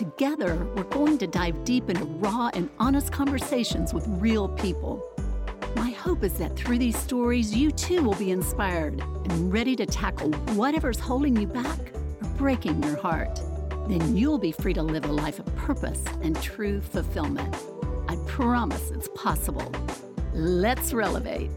Together, we're going to dive deep into raw and honest conversations with real people. My hope is that through these stories, you too will be inspired and ready to tackle whatever's holding you back or breaking your heart. Then you'll be free to live a life of purpose and true fulfillment. I promise it's possible. Let's relevate.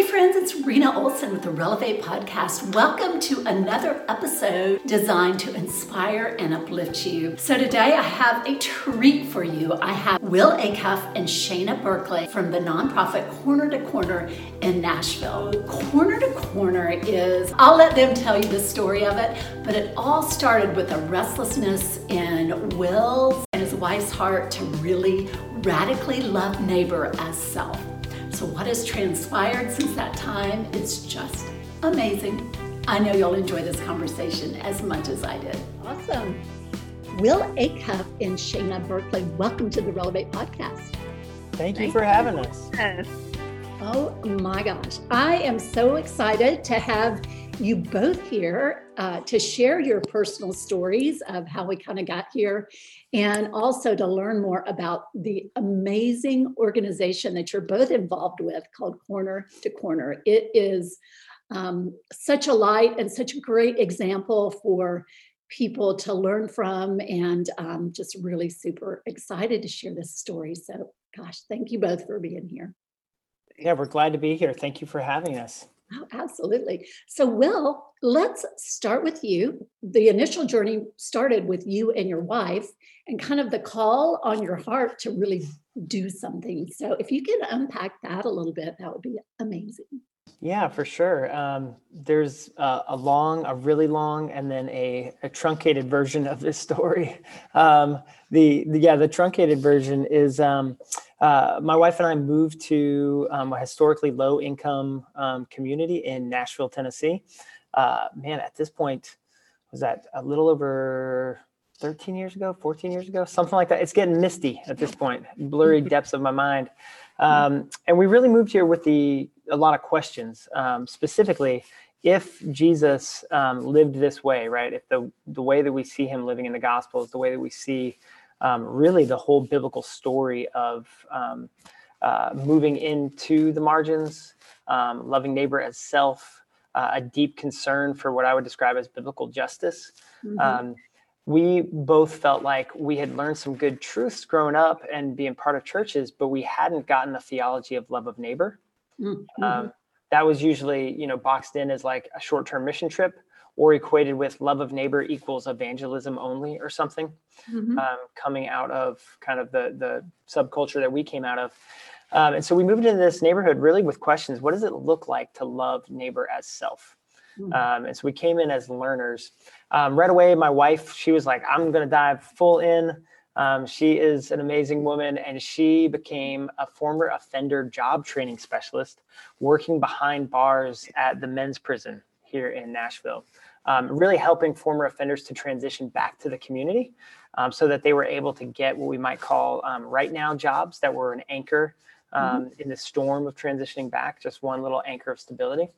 Hey friends, it's Rena Olson with the Relevate Podcast. Welcome to another episode designed to inspire and uplift you. So today I have a treat for you. I have Will Acuff and Shana Berkeley from the nonprofit Corner to Corner in Nashville. Corner to Corner is, I'll let them tell you the story of it, but it all started with a restlessness in Will's and his wife's heart to really radically love neighbor as self. So, what has transpired since that time? It's just amazing. I know you'll enjoy this conversation as much as I did. Awesome. Will Acuff and Shana Berkeley, welcome to the Relevate podcast. Thank you Thank for having you. us. Oh my gosh. I am so excited to have you both here uh, to share your personal stories of how we kind of got here and also to learn more about the amazing organization that you're both involved with called Corner to Corner. It is um, such a light and such a great example for people to learn from and um, just really super excited to share this story. So, gosh, thank you both for being here. Yeah, we're glad to be here. Thank you for having us. Oh, absolutely. So, Will, let's start with you. The initial journey started with you and your wife, and kind of the call on your heart to really do something. So, if you can unpack that a little bit, that would be amazing. Yeah, for sure. Um, there's a, long, a really long, and then a, a truncated version of this story. Um, the, the, yeah, the truncated version is um, uh, my wife and I moved to um, a historically low income um, community in Nashville, Tennessee. Uh, man, at this point, was that a little over 13 years ago, 14 years ago, something like that. It's getting misty at this point, blurry depths of my mind. Um, and we really moved here with the a lot of questions, um, specifically if Jesus um, lived this way, right? If the the way that we see him living in the Gospels, the way that we see um, really the whole biblical story of um, uh, moving into the margins, um, loving neighbor as self, uh, a deep concern for what I would describe as biblical justice. Mm-hmm. Um, we both felt like we had learned some good truths growing up and being part of churches, but we hadn't gotten a theology of love of neighbor. Mm-hmm. Um, that was usually, you know, boxed in as like a short-term mission trip or equated with love of neighbor equals evangelism only or something mm-hmm. um, coming out of kind of the the subculture that we came out of. Um, and so we moved into this neighborhood really with questions. What does it look like to love neighbor as self? Mm-hmm. um, and so we came in as learners. Um, right away my wife she was like i'm going to dive full in. Um, she is an amazing woman and she became a former offender job training specialist working behind bars at the men's prison here in nashville um, really helping former offenders to transition back to the community um, so that they were able to get what we might call um, right now jobs that were an anchor um, mm-hmm. in the storm of transitioning back, just one little anchor of stability.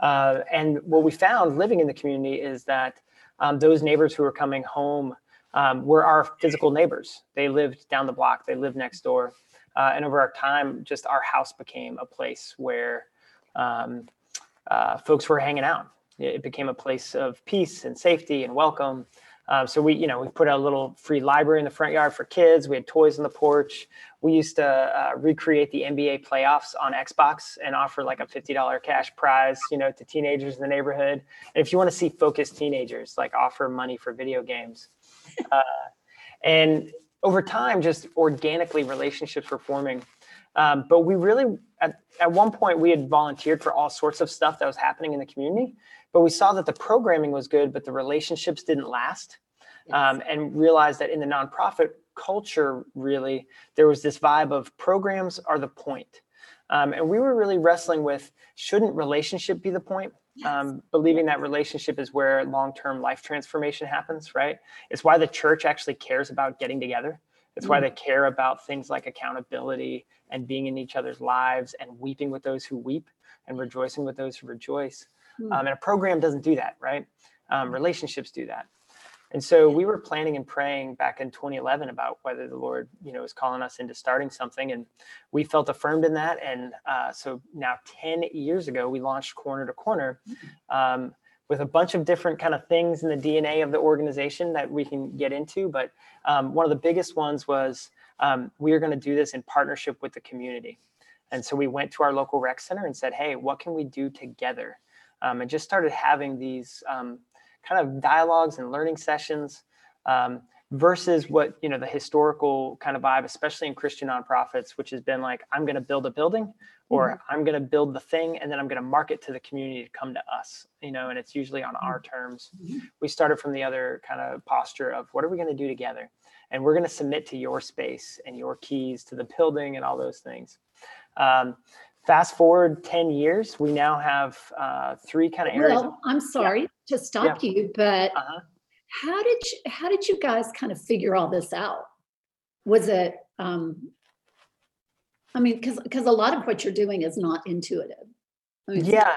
Uh, and what we found living in the community is that um, those neighbors who were coming home um, were our physical neighbors. They lived down the block, they lived next door. Uh, and over our time, just our house became a place where um, uh, folks were hanging out it became a place of peace and safety and welcome. Um, so we, you know, we put a little free library in the front yard for kids. We had toys on the porch. We used to uh, recreate the NBA playoffs on Xbox and offer like a fifty dollar cash prize, you know, to teenagers in the neighborhood. And if you want to see focused teenagers, like offer money for video games. Uh, and over time, just organically, relationships were forming. Um, but we really, at, at one point, we had volunteered for all sorts of stuff that was happening in the community but we saw that the programming was good, but the relationships didn't last. yes. um, and realized that in the nonprofit culture, really, there was this vibe of programs are the point. Um, and we were really wrestling with shouldn't relationship be the point? Yes. Um, believing that relationship is where long-term life transformation happens, right? It's why the church actually cares about getting together. It's mm. why they care about things like accountability and being in each other's lives and weeping with those who weep and rejoicing with those who rejoice. Mm. Um, and a program doesn't do that, right? Um, relationships do that. And so we were planning and praying back in 2011 about whether the Lord, you know, is calling us into starting something, and we felt affirmed in that. And uh, so now, 10 years ago, we launched Corner to Corner um, with a bunch of different kind of things in the DNA of the organization that we can get into. But um, one of the biggest ones was um, we are going to do this in partnership with the community. And so we went to our local rec center and said, "Hey, what can we do together?" Um, and just started having these um, kind of dialogues and learning sessions um, versus what you know the historical kind of vibe especially in christian nonprofits which has been like i'm going to build a building or mm-hmm. i'm going to build the thing and then i'm going to market to the community to come to us you know and it's usually on our mm-hmm. terms mm-hmm. we started from the other kind of posture of what are we going to do together and we're going to submit to your space and your keys to the building and all those things um, fast forward 10 years we now have uh, three kind of areas well i'm sorry yeah. to stop yeah. you but uh-huh. how did you how did you guys kind of figure all this out was it um i mean because because a lot of what you're doing is not intuitive I mean, yeah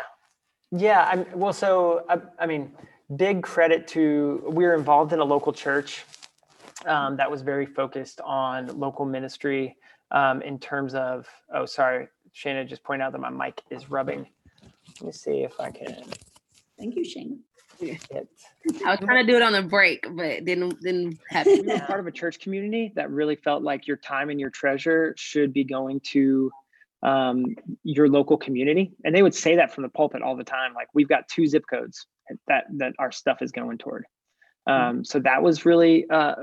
yeah i'm well so I, I, mean big credit to we were involved in a local church um, that was very focused on local ministry um, in terms of oh sorry Shana just pointed out that my mic is rubbing. Let me see if I can. Thank you, Shana. I was trying to do it on a break, but didn't didn't happen. We were part of a church community that really felt like your time and your treasure should be going to um, your local community, and they would say that from the pulpit all the time. Like we've got two zip codes that that our stuff is going toward. Um, so that was really uh,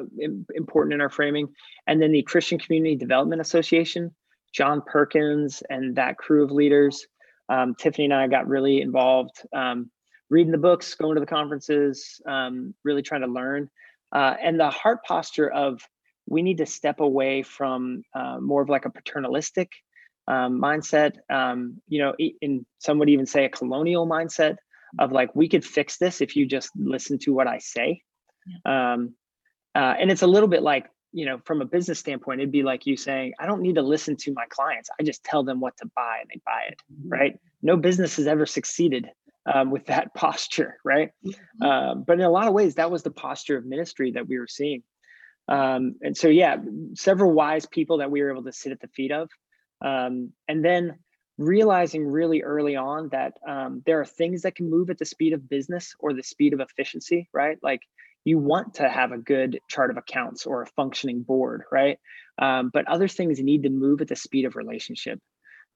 important in our framing. And then the Christian Community Development Association John Perkins and that crew of leaders. Um, Tiffany and I got really involved, um, reading the books, going to the conferences, um, really trying to learn. Uh, and the heart posture of we need to step away from uh, more of like a paternalistic um, mindset. Um, you know, in some would even say a colonial mindset of like we could fix this if you just listen to what I say. Yeah. Um, uh, and it's a little bit like you know, from a business standpoint, it'd be like you saying, I don't need to listen to my clients. I just tell them what to buy and they buy it, mm-hmm. right? No business has ever succeeded um, with that posture, right? Mm-hmm. Uh, but in a lot of ways, that was the posture of ministry that we were seeing. Um, and so, yeah, several wise people that we were able to sit at the feet of. Um, and then realizing really early on that um, there are things that can move at the speed of business or the speed of efficiency, right? Like you want to have a good chart of accounts or a functioning board, right? Um, but other things need to move at the speed of relationship.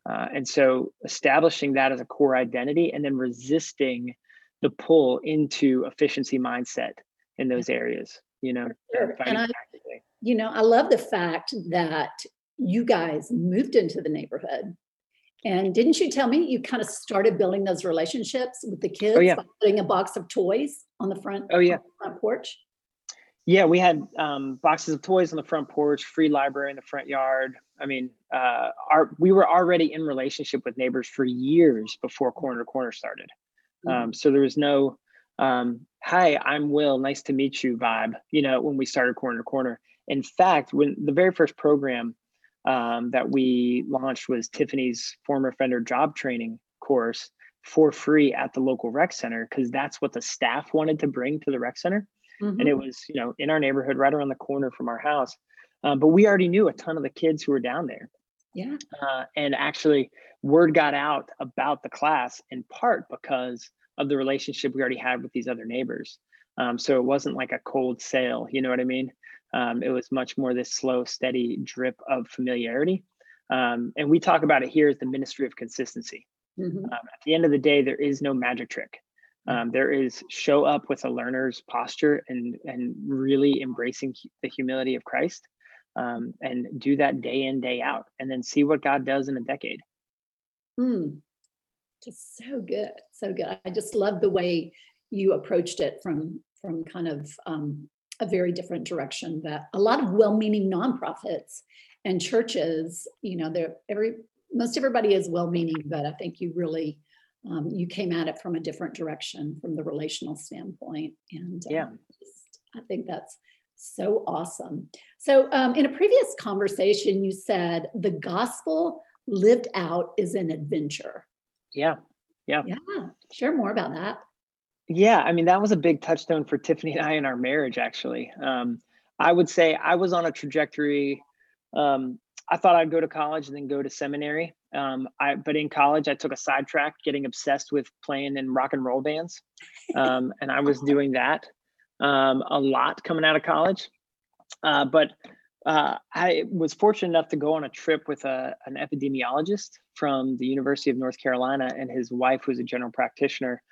Uh, and so establishing that as a core identity and then resisting the pull into efficiency mindset in those areas, you know. Sure. And I, you know, I love the fact that you guys moved into the neighborhood and didn't you tell me you kind of started building those relationships with the kids oh, yeah. by putting a box of toys on the front? Oh yeah, front porch. Yeah, we had um, boxes of toys on the front porch, free library in the front yard. I mean, uh, our we were already in relationship with neighbors for years before Corner to Corner started. Mm-hmm. Um, so there was no, um, "Hi, I'm Will. Nice to meet you" vibe. You know, when we started Corner to Corner. In fact, when the very first program um, that we launched was Tiffany's former offender job training course for free at the local rec center because that's what the staff wanted to bring to the rec center. Mm-hmm. And it was, you know, in our neighborhood, right around the corner from our house. Um, but we already knew a ton of the kids who were down there. Yeah. Uh, and actually, word got out about the class in part because of the relationship we already had with these other neighbors. Um, so it wasn't like a cold sale, you know what I mean? Um, it was much more this slow, steady drip of familiarity. Um, and we talk about it here as the ministry of consistency. Mm-hmm. Um, at the end of the day, there is no magic trick. Um, there is show up with a learner's posture and and really embracing the humility of Christ, um, and do that day in day out, and then see what God does in a decade. Mm. Just so good, so good. I just love the way you approached it from from kind of um, a very different direction that a lot of well-meaning nonprofits and churches, you know, they're every most everybody is well-meaning, but I think you really um, you came at it from a different direction from the relational standpoint. And yeah, um, just, I think that's so awesome. So, um, in a previous conversation, you said the gospel lived out is an adventure. Yeah. Yeah. Yeah. Share more about that. Yeah. I mean, that was a big touchstone for Tiffany and I in our marriage, actually. Um, I would say I was on a trajectory. Um, I thought I'd go to college and then go to seminary. Um, I, but in college, I took a sidetrack, getting obsessed with playing in rock and roll bands. Um, and I was doing that um, a lot coming out of college. Uh, but uh, I was fortunate enough to go on a trip with a, an epidemiologist from the University of North Carolina and his wife, who's a general practitioner.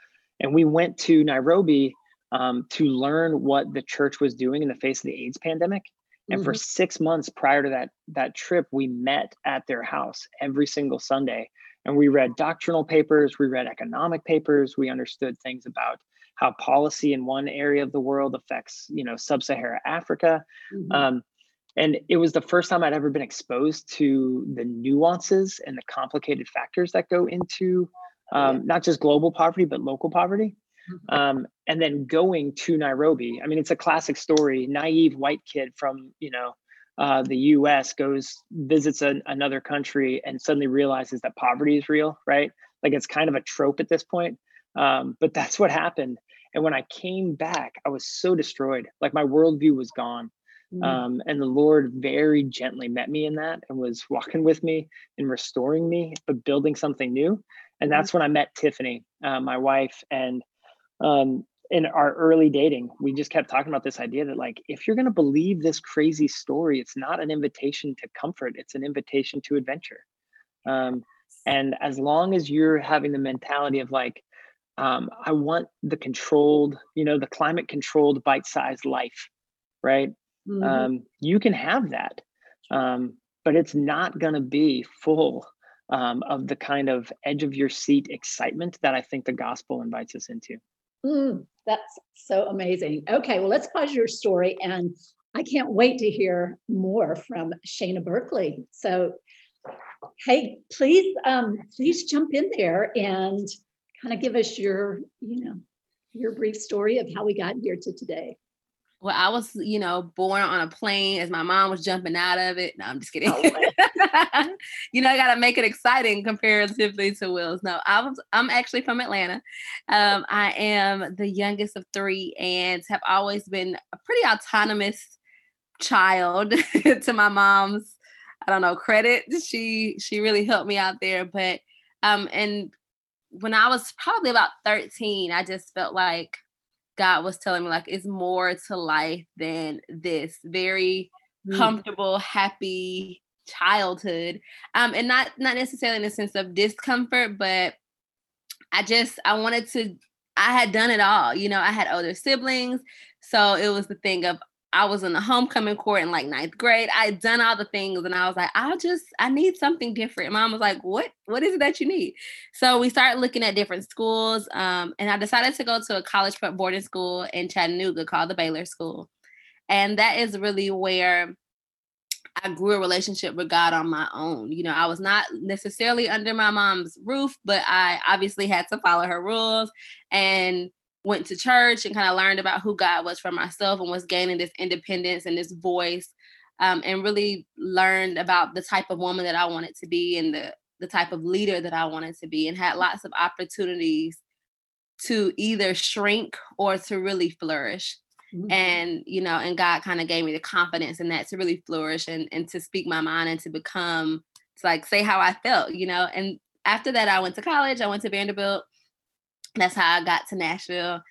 And we went to Nairobi um, to learn what the church was doing in the face of the AIDS pandemic. And mm-hmm. for six months prior to that that trip, we met at their house every single Sunday, and we read doctrinal papers, we read economic papers, we understood things about how policy in one area of the world affects, you know, sub-Saharan Africa. Mm-hmm. Um, and it was the first time I'd ever been exposed to the nuances and the complicated factors that go into um, not just global poverty but local poverty. Mm-hmm. Um, and then going to Nairobi. I mean, it's a classic story. Naive white kid from you know uh, the U.S. goes visits a, another country and suddenly realizes that poverty is real, right? Like it's kind of a trope at this point. Um, but that's what happened. And when I came back, I was so destroyed. Like my worldview was gone. Mm-hmm. Um, and the Lord very gently met me in that and was walking with me and restoring me, but building something new. And that's when I met Tiffany, uh, my wife. And um, in our early dating, we just kept talking about this idea that, like, if you're going to believe this crazy story, it's not an invitation to comfort, it's an invitation to adventure. Um, and as long as you're having the mentality of, like, um, I want the controlled, you know, the climate controlled bite sized life, right? Mm-hmm. Um, you can have that, um, but it's not going to be full um, of the kind of edge of your seat excitement that I think the gospel invites us into. Mm, that's so amazing. Okay, well, let's pause your story, and I can't wait to hear more from Shana Berkeley. So, hey, please, um, please jump in there and kind of give us your, you know, your brief story of how we got here to today. Well, I was, you know, born on a plane as my mom was jumping out of it. No, I'm just kidding. Oh, you know, I gotta make it exciting comparatively to Will's. No, I was I'm actually from Atlanta. Um, I am the youngest of three and have always been a pretty autonomous child to my mom's, I don't know, credit. She she really helped me out there. But um, and when I was probably about 13, I just felt like God was telling me like it's more to life than this very mm. comfortable, happy childhood. Um, and not not necessarily in the sense of discomfort, but I just I wanted to I had done it all. You know, I had older siblings. So it was the thing of I was in the homecoming court in like ninth grade. I had done all the things and I was like, I'll just, I need something different. Mom was like, what, what is it that you need? So we started looking at different schools. Um, and I decided to go to a college prep boarding school in Chattanooga called the Baylor School. And that is really where I grew a relationship with God on my own. You know, I was not necessarily under my mom's roof, but I obviously had to follow her rules. And went to church and kind of learned about who God was for myself and was gaining this independence and this voice um, and really learned about the type of woman that I wanted to be and the the type of leader that I wanted to be and had lots of opportunities to either shrink or to really flourish. Mm-hmm. And you know, and God kind of gave me the confidence in that to really flourish and and to speak my mind and to become to like say how I felt, you know. And after that I went to college, I went to Vanderbilt that's how I got to Nashville.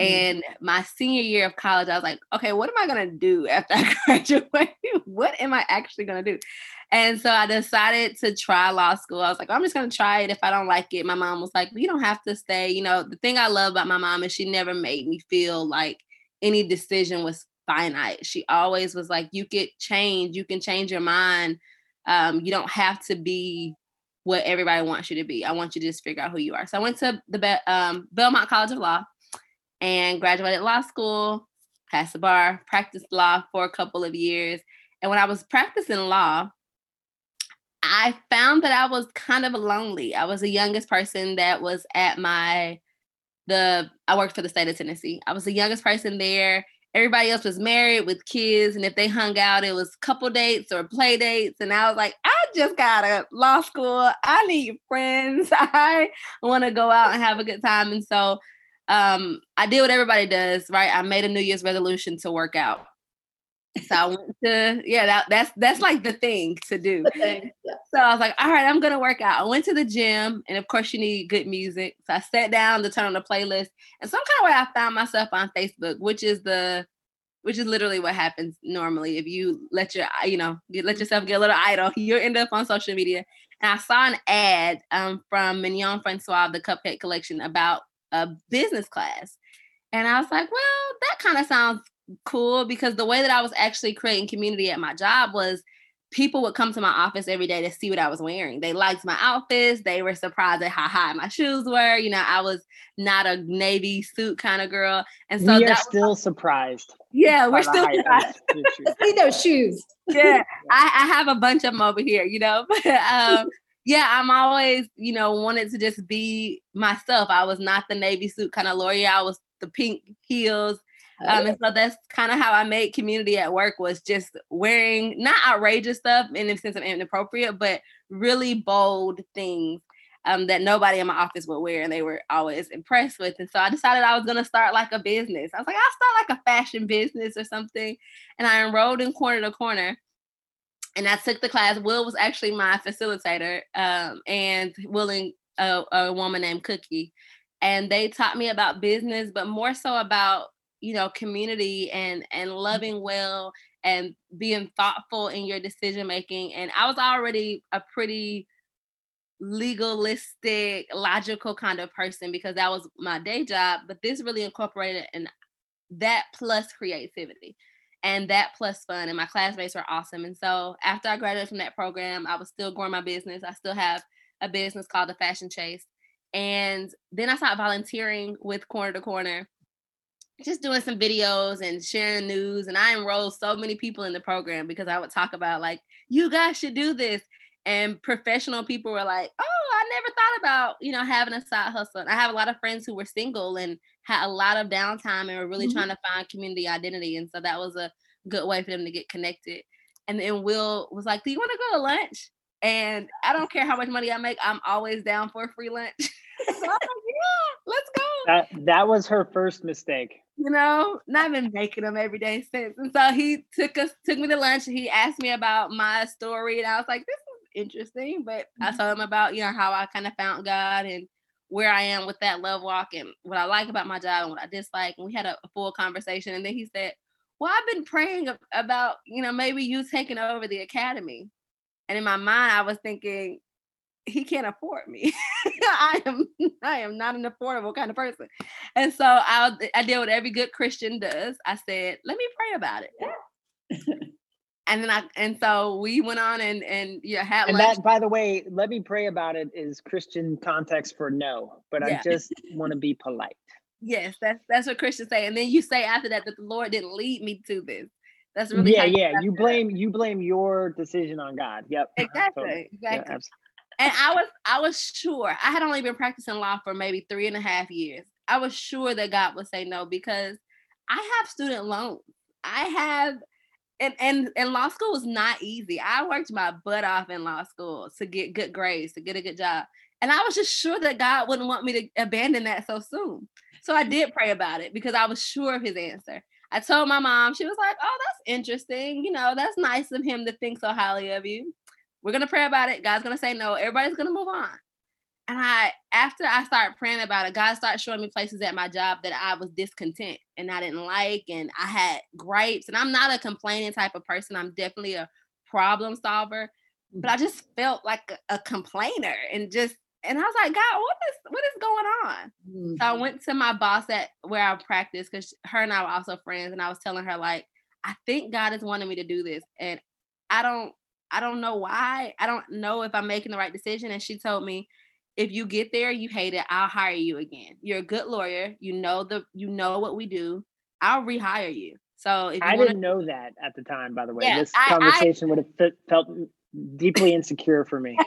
Mm-hmm. And my senior year of college, I was like, okay, what am I gonna do after I graduate? what am I actually gonna do? And so I decided to try law school. I was like, I'm just gonna try it. If I don't like it, my mom was like, you don't have to stay. You know, the thing I love about my mom is she never made me feel like any decision was finite. She always was like, you could change, you can change your mind. Um, you don't have to be what everybody wants you to be. I want you to just figure out who you are. So I went to the um, Belmont College of Law and graduated law school. passed the bar, practiced law for a couple of years. And when I was practicing law, I found that I was kind of lonely. I was the youngest person that was at my the I worked for the state of Tennessee. I was the youngest person there. Everybody else was married with kids, and if they hung out, it was couple dates or play dates. And I was like, I just got a law school. I need friends. I want to go out and have a good time. And so um, I did what everybody does, right? I made a New Year's resolution to work out. So I went to yeah, that, that's that's like the thing to do. So I was like, all right, I'm gonna work out. I went to the gym, and of course you need good music. So I sat down to turn on the playlist, and some kind of way I found myself on Facebook, which is the which is literally what happens normally if you let your you know get, let yourself get a little idle you end up on social media and i saw an ad um, from mignon francois the cupcake collection about a business class. And I was like, well, that kind of sounds cool because the way that I was actually creating community at my job was people would come to my office every day to see what I was wearing. They liked my outfits. They were surprised at how high my shoes were. You know, I was not a navy suit kind of girl. And so we are still was, surprised. Yeah, we're still surprised. see those shoes. yeah, I, I, have a bunch of them over here, you know. But um, yeah, I'm always, you know, wanted to just be myself. I was not the navy suit kind of lawyer. I was the pink heels. Um, and so that's kind of how I made community at work was just wearing not outrageous stuff in the sense of inappropriate, but really bold things um, that nobody in my office would wear and they were always impressed with. And so I decided I was going to start like a business. I was like, I'll start like a fashion business or something. And I enrolled in Corner to Corner and I took the class. Will was actually my facilitator, um, and willing a, a woman named Cookie, and they taught me about business, but more so about you know community and and mm-hmm. loving well and being thoughtful in your decision making. And I was already a pretty legalistic, logical kind of person because that was my day job. But this really incorporated and that plus creativity and that plus fun and my classmates were awesome and so after i graduated from that program i was still growing my business i still have a business called the fashion chase and then i started volunteering with corner to corner just doing some videos and sharing news and i enrolled so many people in the program because i would talk about like you guys should do this and professional people were like oh i never thought about you know having a side hustle and i have a lot of friends who were single and had a lot of downtime and were really mm-hmm. trying to find community identity. And so that was a good way for them to get connected. And then Will was like, Do you want to go to lunch? And I don't care how much money I make, I'm always down for a free lunch. so I'm like, yeah, let's go. That that was her first mistake. You know, not been making them every day since. And so he took us, took me to lunch and he asked me about my story. And I was like, this is interesting. But mm-hmm. I told him about, you know, how I kind of found God and where I am with that love walk and what I like about my job and what I dislike. And we had a, a full conversation. And then he said, Well, I've been praying about, you know, maybe you taking over the academy. And in my mind, I was thinking, he can't afford me. I am I am not an affordable kind of person. And so I I did what every good Christian does. I said, let me pray about it. Yeah. and then I and so we went on and and yeah had and lunch. that by the way, let me pray about it is Christian context for no, but yeah. I just want to be polite. Yes, that's that's what Christians say, and then you say after that that the Lord didn't lead me to this. That's really yeah, yeah. You blame you blame your decision on God. Yep. Exactly. Totally. Exactly. Yeah, and I was I was sure I had only been practicing law for maybe three and a half years. I was sure that God would say no because I have student loans. I have and and and law school was not easy. I worked my butt off in law school to get good grades, to get a good job. And I was just sure that God wouldn't want me to abandon that so soon. So I did pray about it because I was sure of his answer. I told my mom, she was like, Oh, that's interesting. You know, that's nice of him to think so highly of you. We're going to pray about it. God's going to say no. Everybody's going to move on. And I, after I started praying about it, God started showing me places at my job that I was discontent and I didn't like, and I had gripes. And I'm not a complaining type of person. I'm definitely a problem solver, but I just felt like a, a complainer and just, and I was like, God, what is what is going on? Mm-hmm. So I mm-hmm. went to my boss at where I practice because her and I were also friends, and I was telling her like, I think God is wanting me to do this, and I don't, I don't know why. I don't know if I'm making the right decision. And she told me if you get there, you hate it, I'll hire you again. You're a good lawyer. You know the you know what we do. I'll rehire you. So if I wanna, didn't know that at the time, by the way. Yeah, this I, conversation I, would have felt deeply insecure for me.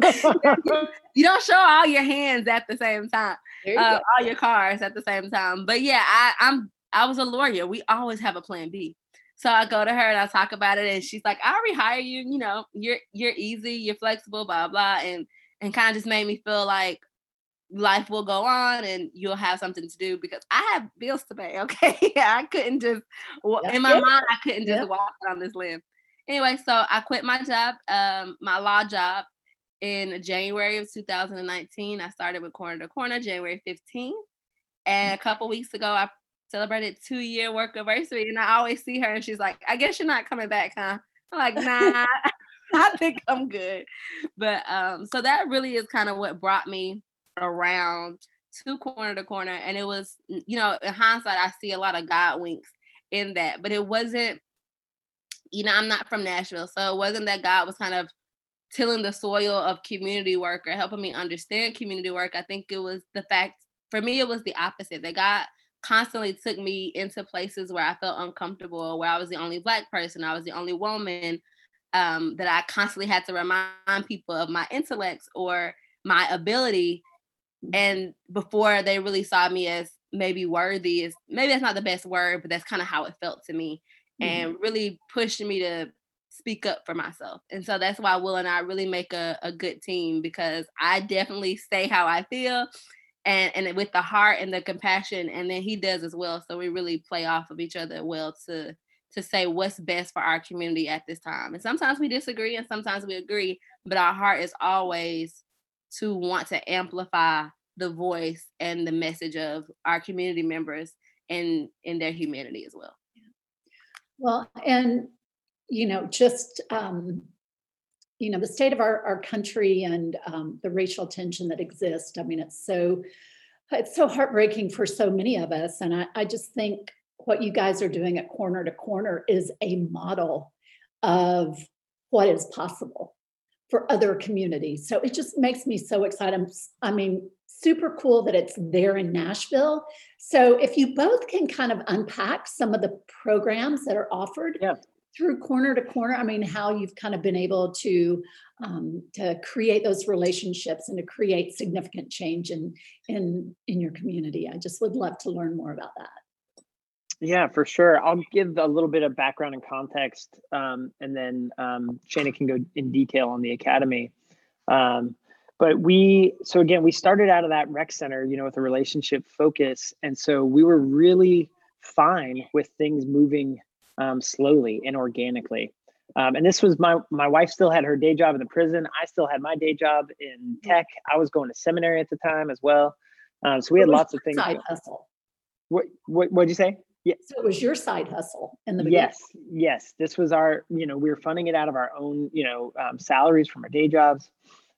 you don't show all your hands at the same time, uh, all your cars at the same time. But yeah, I, I'm I was a lawyer. We always have a plan B. So I go to her and I talk about it, and she's like, "I'll rehire you. You know, you're you're easy, you're flexible, blah blah," and and kind of just made me feel like life will go on and you'll have something to do because I have bills to pay. Okay, I couldn't just in my mind I couldn't just walk on this limb. Anyway, so I quit my job, um, my law job, in January of 2019. I started with Corner to Corner January 15th, and a couple weeks ago I celebrated two year work anniversary, and I always see her and she's like, "I guess you're not coming back, huh?" I'm like, "Nah." I think I'm good. But um, so that really is kind of what brought me around to corner to corner. And it was, you know, in hindsight, I see a lot of God winks in that, but it wasn't, you know, I'm not from Nashville. So it wasn't that God was kind of tilling the soil of community work or helping me understand community work. I think it was the fact, for me, it was the opposite that God constantly took me into places where I felt uncomfortable, where I was the only Black person, I was the only woman, um, that I constantly had to remind people of my intellects or my ability. And before they really saw me as maybe worthy is maybe that's not the best word, but that's kind of how it felt to me. Mm-hmm. And really pushed me to speak up for myself. And so that's why Will and I really make a, a good team because I definitely say how I feel and and with the heart and the compassion and then he does as well so we really play off of each other well to to say what's best for our community at this time. And sometimes we disagree and sometimes we agree, but our heart is always to want to amplify the voice and the message of our community members and in their humanity as well. Well, and you know, just um, you know, the state of our, our country and um, the racial tension that exists. I mean, it's so it's so heartbreaking for so many of us. And I, I just think what you guys are doing at Corner to Corner is a model of what is possible for other communities. So it just makes me so excited. I mean, super cool that it's there in Nashville. So if you both can kind of unpack some of the programs that are offered yeah. Through Corner to Corner, I mean, how you've kind of been able to um, to create those relationships and to create significant change in in in your community. I just would love to learn more about that. Yeah, for sure. I'll give a little bit of background and context, um, and then um, Shana can go in detail on the academy. Um, but we, so again, we started out of that rec center, you know, with a relationship focus, and so we were really fine with things moving um, slowly and organically. Um, and this was my my wife still had her day job in the prison. I still had my day job in tech. I was going to seminary at the time as well. Um, so we had lots of things. Side hustle. What what what'd you say? Yeah. So it was your side hustle in the beginning. Yes, yes. This was our, you know, we were funding it out of our own, you know, um, salaries from our day jobs.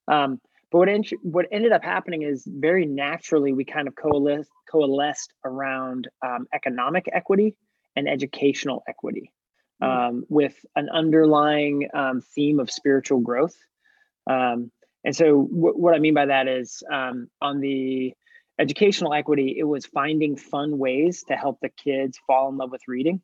Um, but what en- what ended up happening is very naturally we kind of coalesced coalesced around um, economic equity and educational equity, mm-hmm. with an underlying um, theme of spiritual growth. Um, and so, w- what I mean by that is um, on the educational equity, it was finding fun ways to help the kids fall in love with reading,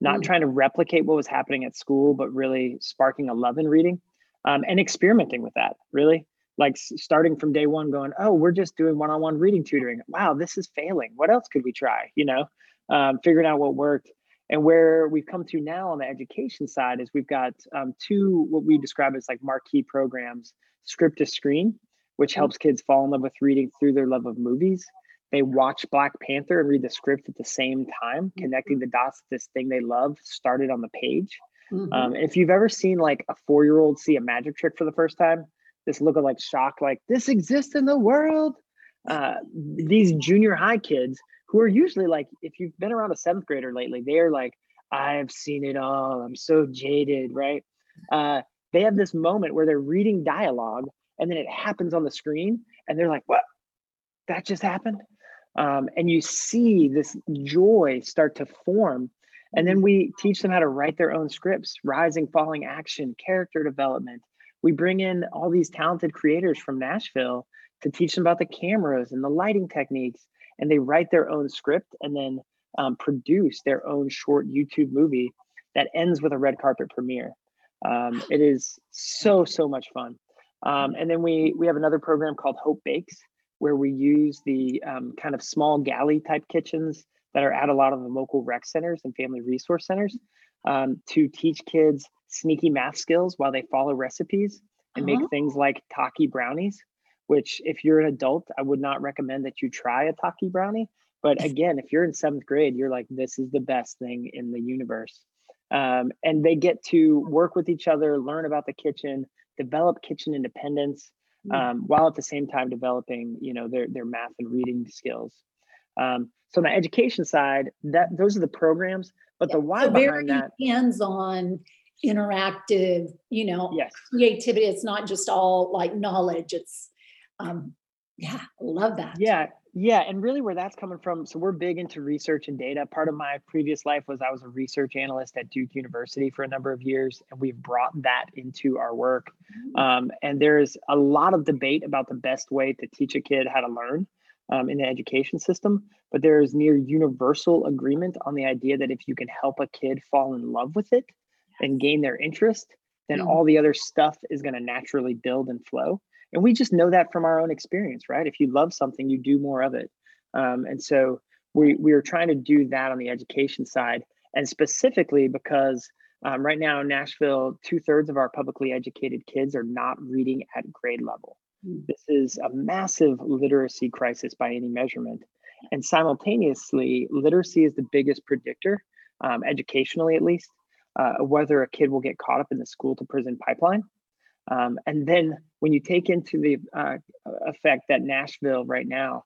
not mm. trying to replicate what was happening at school, but really sparking a love in reading um, and experimenting with that, really. Like starting from day one, going, oh, we're just doing one on one reading tutoring. Wow, this is failing. What else could we try? You know, um, figuring out what worked. And where we've come to now on the education side is we've got um, two, what we describe as like marquee programs script to screen which mm-hmm. helps kids fall in love with reading through their love of movies. They watch Black Panther and read the script at the same time, mm-hmm. connecting the dots. This thing they love started on the page. Mm-hmm. Um, if you've ever seen like a four year old see a magic trick for the first time, this look of like shock, like this exists in the world. Uh, these junior high kids who are usually like, if you've been around a seventh grader lately, they are like, I've seen it all. I'm so jaded, right? Uh, they have this moment where they're reading dialogue and then it happens on the screen and they're like what that just happened um, and you see this joy start to form and then we teach them how to write their own scripts rising falling action character development we bring in all these talented creators from nashville to teach them about the cameras and the lighting techniques and they write their own script and then um, produce their own short YouTube movie that ends with a red carpet premiere. Um, it is so so much fun. Um, and then we we have another program called Hope Bakes, where we use the um, kind of small galley type kitchens that are at a lot of the local rec centers and family resource centers um, to teach kids sneaky math skills while they follow recipes and uh-huh. make things like Taki brownies. Which, if you're an adult, I would not recommend that you try a Taki brownie. But again, if you're in seventh grade, you're like, this is the best thing in the universe. Um, and they get to work with each other, learn about the kitchen, develop kitchen independence, hmm. um, while at the same time developing, you know, their their math and reading skills. Um, so on the education side, that those are the programs, but yeah. the why so behind that hands-on, interactive, you know, yes. creativity. It's not just all like knowledge. It's um, yeah, love that. Yeah, yeah, and really where that's coming from. So we're big into research and data. Part of my previous life was I was a research analyst at Duke University for a number of years, and we've brought that into our work. Mm. Um, and there's a lot of debate about the best way to teach a kid how to learn um, in the education system, but there is near universal agreement on the idea that if you can help a kid fall in love with it and gain their interest, then mm. all the other stuff is going to naturally build and flow and we just know that from our own experience right? If you love something you do more of it. Um, and so we we are trying to do that on the education side and specifically because um, right now in nashville two-thirds of our publicly educated kids are not reading at grade level. Mm. this is a massive literacy crisis by any measurement. And simultaneously literacy is the biggest predictor um, educationally at least uh, whether a kid will get caught up in the school to prison pipeline um, and then when you take into the uh, effect that Nashville right now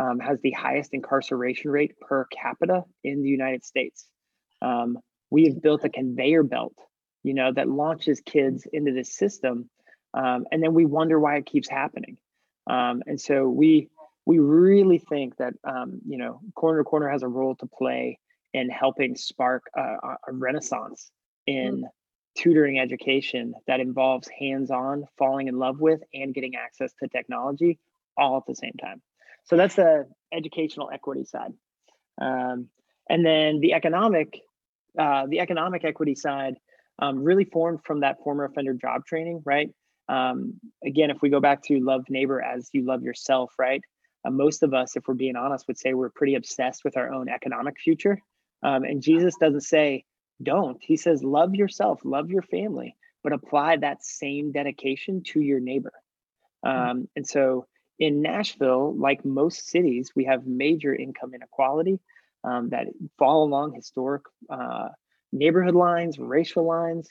um, has the highest incarceration rate per capita in the United States, um, we have built a conveyor belt, you know, that launches kids into this system, um, and then we wonder why it keeps happening. Um, and so we we really think that um, you know, corner to corner has a role to play in helping spark a, a renaissance in mm tutoring education that involves hands-on falling in love with and getting access to technology all at the same time. So that's the educational equity side. Um, and then the economic uh, the economic equity side um, really formed from that former offender job training right? Um, again if we go back to love neighbor as you love yourself right? Uh, most of us if we're being honest would say we're pretty obsessed with our own economic future. Um, and jesus doesn't say don't. He says, love yourself, love your family, but apply that same dedication to your neighbor. Mm-hmm. Um, and so in Nashville, like most cities, we have major income inequality um, that fall along historic uh, neighborhood lines, racial lines.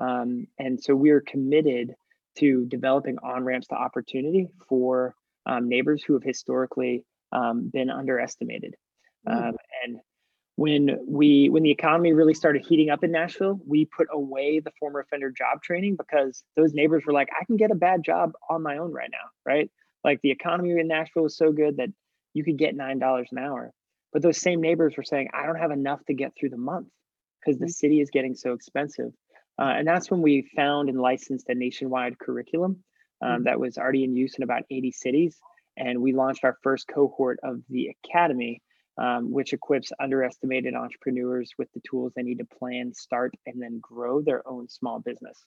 Um, and so we're committed to developing on ramps to opportunity for um, neighbors who have historically um, been underestimated. Mm. and when we when the economy really started heating up in Nashville, we put away the former offender job training because those neighbors were like, I can get a bad job on my own right now, right? Like the economy in Nashville was so good that you could get nine dollars an hour. But those same neighbors were saying, I don't have enough to get through the month because the mm. city is getting so expensive. Uh, and that's when we found and licensed a nationwide curriculum um, mm-hmm. that was already in use in about 80 cities. And we launched our first cohort of the academy um, which equips underestimated entrepreneurs with the tools they need to plan, start, and then grow their own small business.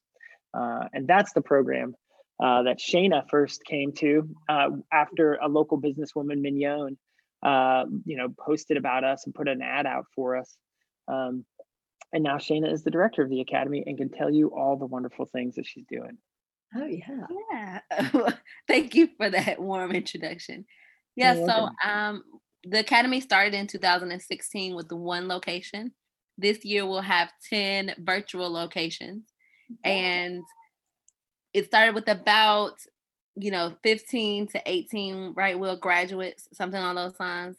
Uh, and that's the program uh, that Shayna first came to uh, after a local businesswoman, Mignon, uh, you know, posted about us and put an ad out for us. Um, and now Shayna is the director of the academy and can tell you all the wonderful things that she's doing. Oh yeah. Yeah. Thank you for that warm introduction. Yeah, so um the academy started in 2016 with one location. This year we'll have 10 virtual locations. And it started with about, you know, 15 to 18 right will graduates, something on those lines.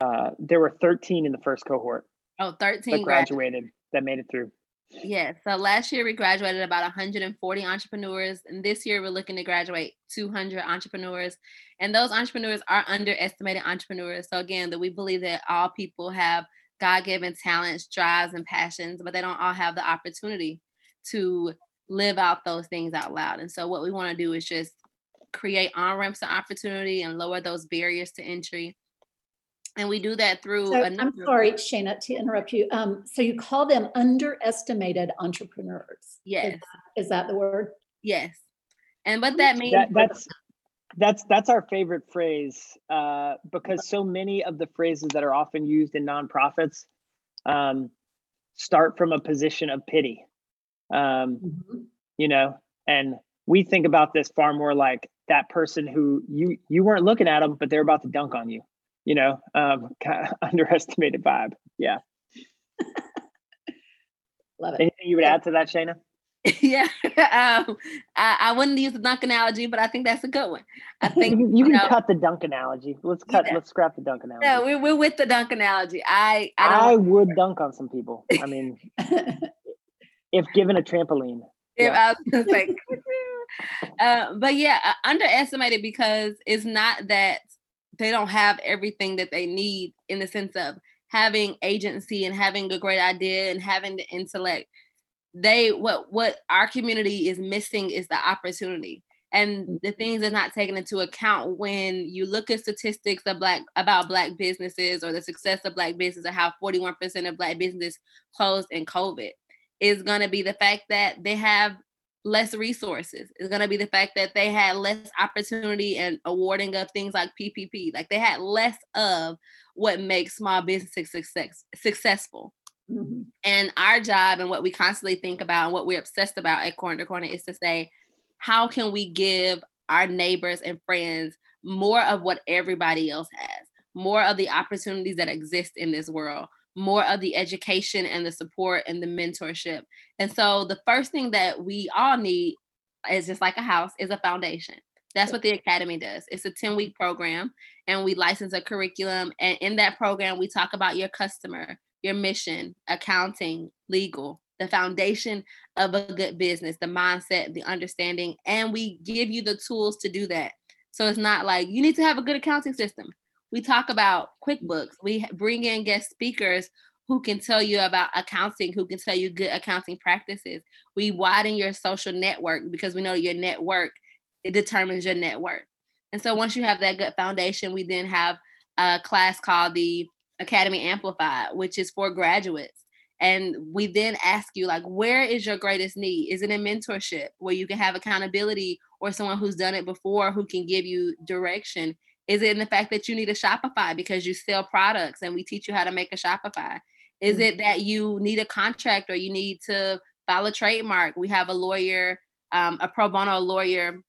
Uh, there were 13 in the first cohort. Oh, 13 that graduated that made it through. Yeah. So last year we graduated about 140 entrepreneurs, and this year we're looking to graduate 200 entrepreneurs. And those entrepreneurs are underestimated entrepreneurs. So again, that we believe that all people have God-given talents, drives, and passions, but they don't all have the opportunity to live out those things out loud. And so what we want to do is just create on ramps to opportunity and lower those barriers to entry And we do that through. So, I'm sorry, Shana, to interrupt you. Um, so you call them underestimated entrepreneurs. Yes. Is that, is that the word? Yes. And what that means. That, that's that's that's our favorite phrase uh, because so many of the phrases that are often used in nonprofits um, start from a position of pity. Um, mm-hmm. You know, and we think about this far more like that person who you you weren't looking at them, but they're about to dunk on you you know, um, kind of underestimated vibe. Yeah. Love it. Anything you would add to that, Shana? yeah, um, I, I, wouldn't use the dunk analogy, but I think that's a good one. I think you, you can know, cut the dunk analogy. Let's cut. Yeah. Let's scrap the dunk analogy. No, we're, we're with the dunk analogy. I I, I would dunk on some people. I mean, if given a trampoline. If yeah. I was like, uh, but yeah, uh, underestimated because it's not that they don't have everything that they need in the sense of having agency and having a great idea and having the intellect they what what our community is missing is the opportunity and the mm-hmm. things are not taken into account when you look at statistics of black about black businesses or the success of black businesses or how 41% of black businesses closed in covid is going to be the fact that they have less resources. It's going to be the fact that they had less opportunity and awarding of things like PPP. Like they had less of what makes small businesses success, successful. Mm-hmm. And our job and what we constantly think about and what we're obsessed about at Corner to Corner is to say, how can we give our neighbors and friends more of what everybody else has, more of the opportunities that exist in this world, more of the education and the support and the mentorship. And so the first thing that we all need is just like a house is a foundation. That's what the academy does. It's a 10 week program and we license a curriculum and in that program we talk about your customer, your mission, accounting, legal, the foundation of a good business, the mindset, the understanding and we give you the tools to do that. So it's not like you need to have a good accounting system we talk about QuickBooks. We bring in guest speakers who can tell you about accounting, who can tell you good accounting practices. We widen your social network because we know your network it determines your net worth. And so once you have that good foundation, we then have a class called the Academy Amplified, which is for graduates. And we then ask you, like, where is your greatest need? Is it in mentorship where you can have accountability or someone who's done it before who can give you direction? Is it in the fact that you need a Shopify because you sell products and we teach you how to make a Shopify? Is mm-hmm. it that you need a contract or you need to file a trademark? We have a lawyer, um, a pro bono lawyer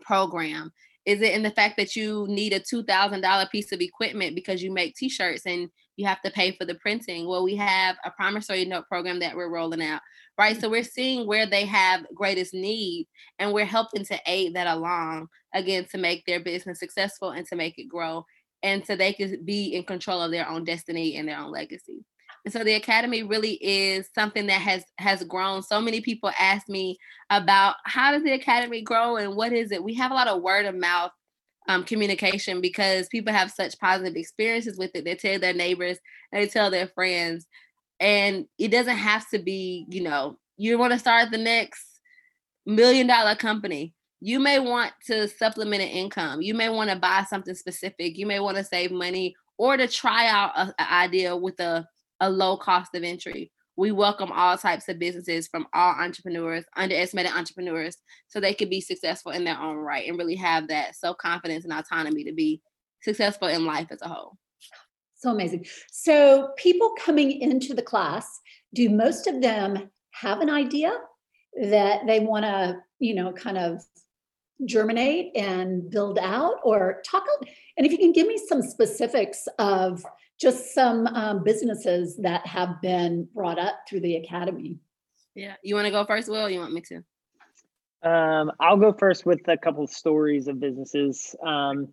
program. Is it in the fact that you need a $2,000 piece of equipment because you make t shirts and you have to pay for the printing? Well, we have a promissory note program that we're rolling out, right? So we're seeing where they have greatest need and we're helping to aid that along again to make their business successful and to make it grow and so they can be in control of their own destiny and their own legacy. And so the academy really is something that has has grown. So many people ask me about how does the academy grow and what is it? We have a lot of word of mouth um, communication because people have such positive experiences with it. They tell their neighbors, they tell their friends, and it doesn't have to be, you know, you want to start the next million dollar company. You may want to supplement an income. You may want to buy something specific. You may want to save money or to try out an idea with a, a low cost of entry. We welcome all types of businesses from all entrepreneurs, underestimated entrepreneurs, so they could be successful in their own right and really have that self confidence and autonomy to be successful in life as a whole. So amazing. So, people coming into the class, do most of them have an idea that they want to, you know, kind of germinate and build out or talk and if you can give me some specifics of just some um, businesses that have been brought up through the academy yeah you want to go first will you want me to um, i'll go first with a couple of stories of businesses um,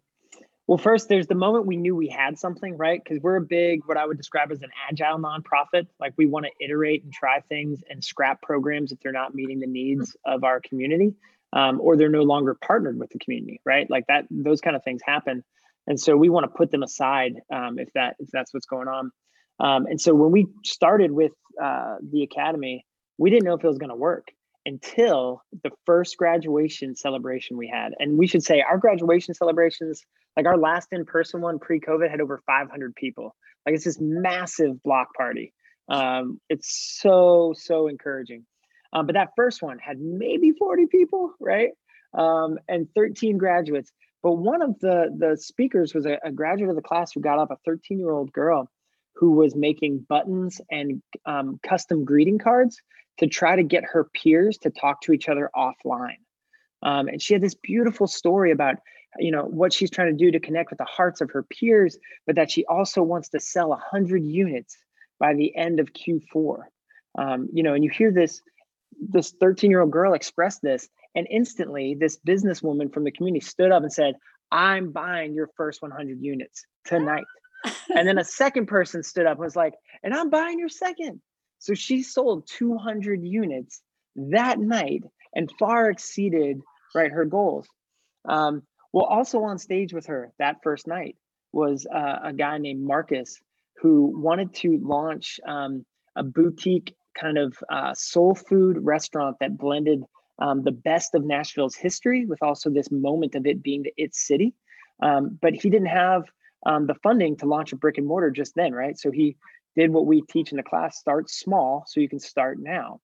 well, first, there's the moment we knew we had something, right? Because we're a big, what I would describe as an agile nonprofit. Like we want to iterate and try things and scrap programs if they're not meeting the needs of our community, um, or they're no longer partnered with the community, right? Like that, those kind of things happen, and so we want to put them aside um, if that if that's what's going on. Um, and so when we started with uh, the academy, we didn't know if it was going to work, until the first graduation celebration we had. And we should say our graduation celebrations, like our last in person one pre COVID, had over 500 people. Like it's this massive block party. Um, it's so, so encouraging. Um, but that first one had maybe 40 people, right? Um, and 13 graduates. But one of the, the speakers was a, a graduate of the class who got up, a 13 year old girl who was making buttons and um, custom greeting cards to try to get her peers to talk to each other offline. Um, and she had this beautiful story about you know what she's trying to do to connect with the hearts of her peers but that she also wants to sell 100 units by the end of q4 um, you know and you hear this this 13 year old girl express this and instantly this businesswoman from the community stood up and said i'm buying your first 100 units tonight. And then a second person stood up and was like and i'm buying your second. So she sold 200 units that night and far exceeded right her goals. Um, well, also on stage with her that first night was uh, a guy named Marcus who wanted to launch um, a boutique kind of uh, soul food restaurant that blended um, the best of Nashville's history with also this moment of it being the its city. Um, but he didn't have um, the funding to launch a brick and mortar just then, right? So he did what we teach in the class start small so you can start now.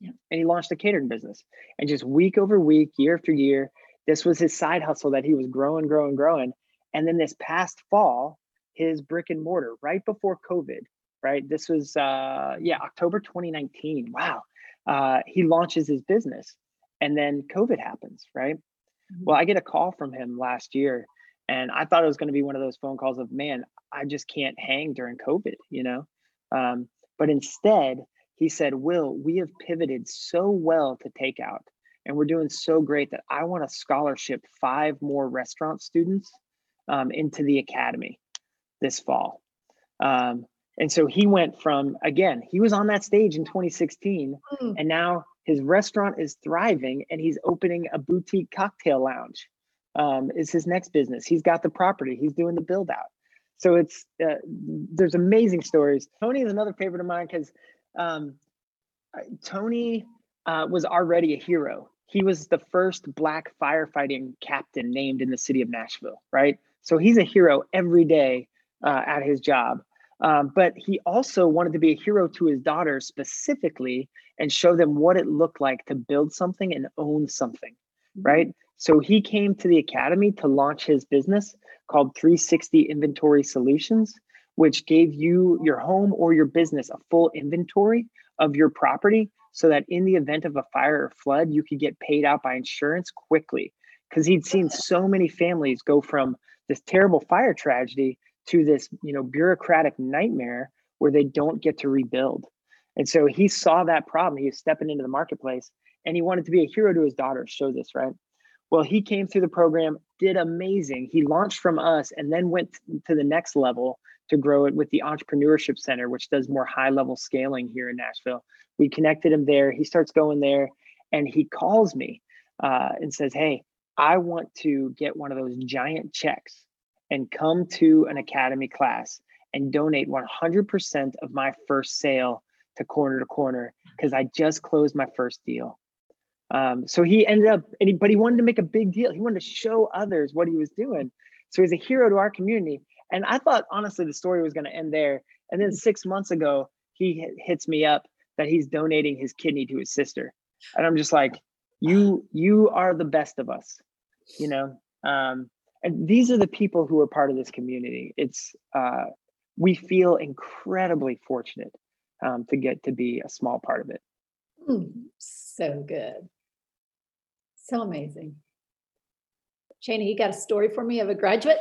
Yeah. And he launched a catering business. And just week over week, year after year, this was his side hustle that he was growing, growing, growing. And then this past fall, his brick and mortar, right before COVID, right? This was, uh, yeah, October 2019. Wow. Uh, he launches his business and then COVID happens, right? Mm-hmm. Well, I get a call from him last year and I thought it was going to be one of those phone calls of, man, I just can't hang during COVID, you know? Um, but instead, he said, Will, we have pivoted so well to takeout and we're doing so great that I want to scholarship five more restaurant students um, into the academy this fall. Um, and so he went from, again, he was on that stage in 2016, mm. and now his restaurant is thriving and he's opening a boutique cocktail lounge um, is his next business. He's got the property. He's doing the build out. So it's uh, there's amazing stories. Tony is another favorite of mine because um, Tony uh, was already a hero. He was the first black firefighting captain named in the city of Nashville, right? So he's a hero every day uh, at his job. Um, but he also wanted to be a hero to his daughter specifically and show them what it looked like to build something and own something, mm-hmm. right? So he came to the academy to launch his business called 360 Inventory Solutions, which gave you, your home, or your business a full inventory of your property so that in the event of a fire or flood, you could get paid out by insurance quickly. Because he'd seen so many families go from this terrible fire tragedy to this, you know, bureaucratic nightmare where they don't get to rebuild. And so he saw that problem. He was stepping into the marketplace and he wanted to be a hero to his daughter, show this, right? Well, he came through the program, did amazing. He launched from us and then went to the next level to grow it with the Entrepreneurship Center, which does more high level scaling here in Nashville. We connected him there. He starts going there and he calls me uh, and says, Hey, I want to get one of those giant checks and come to an academy class and donate 100% of my first sale to corner to corner because I just closed my first deal. Um, so he ended up, and he, but he wanted to make a big deal. He wanted to show others what he was doing. So he's a hero to our community. And I thought honestly the story was going to end there. And then six months ago, he hits me up that he's donating his kidney to his sister, and I'm just like, you you are the best of us, you know. Um, and these are the people who are part of this community. It's uh, we feel incredibly fortunate um, to get to be a small part of it. Mm, so good. So amazing. Shana, you got a story for me of a graduate?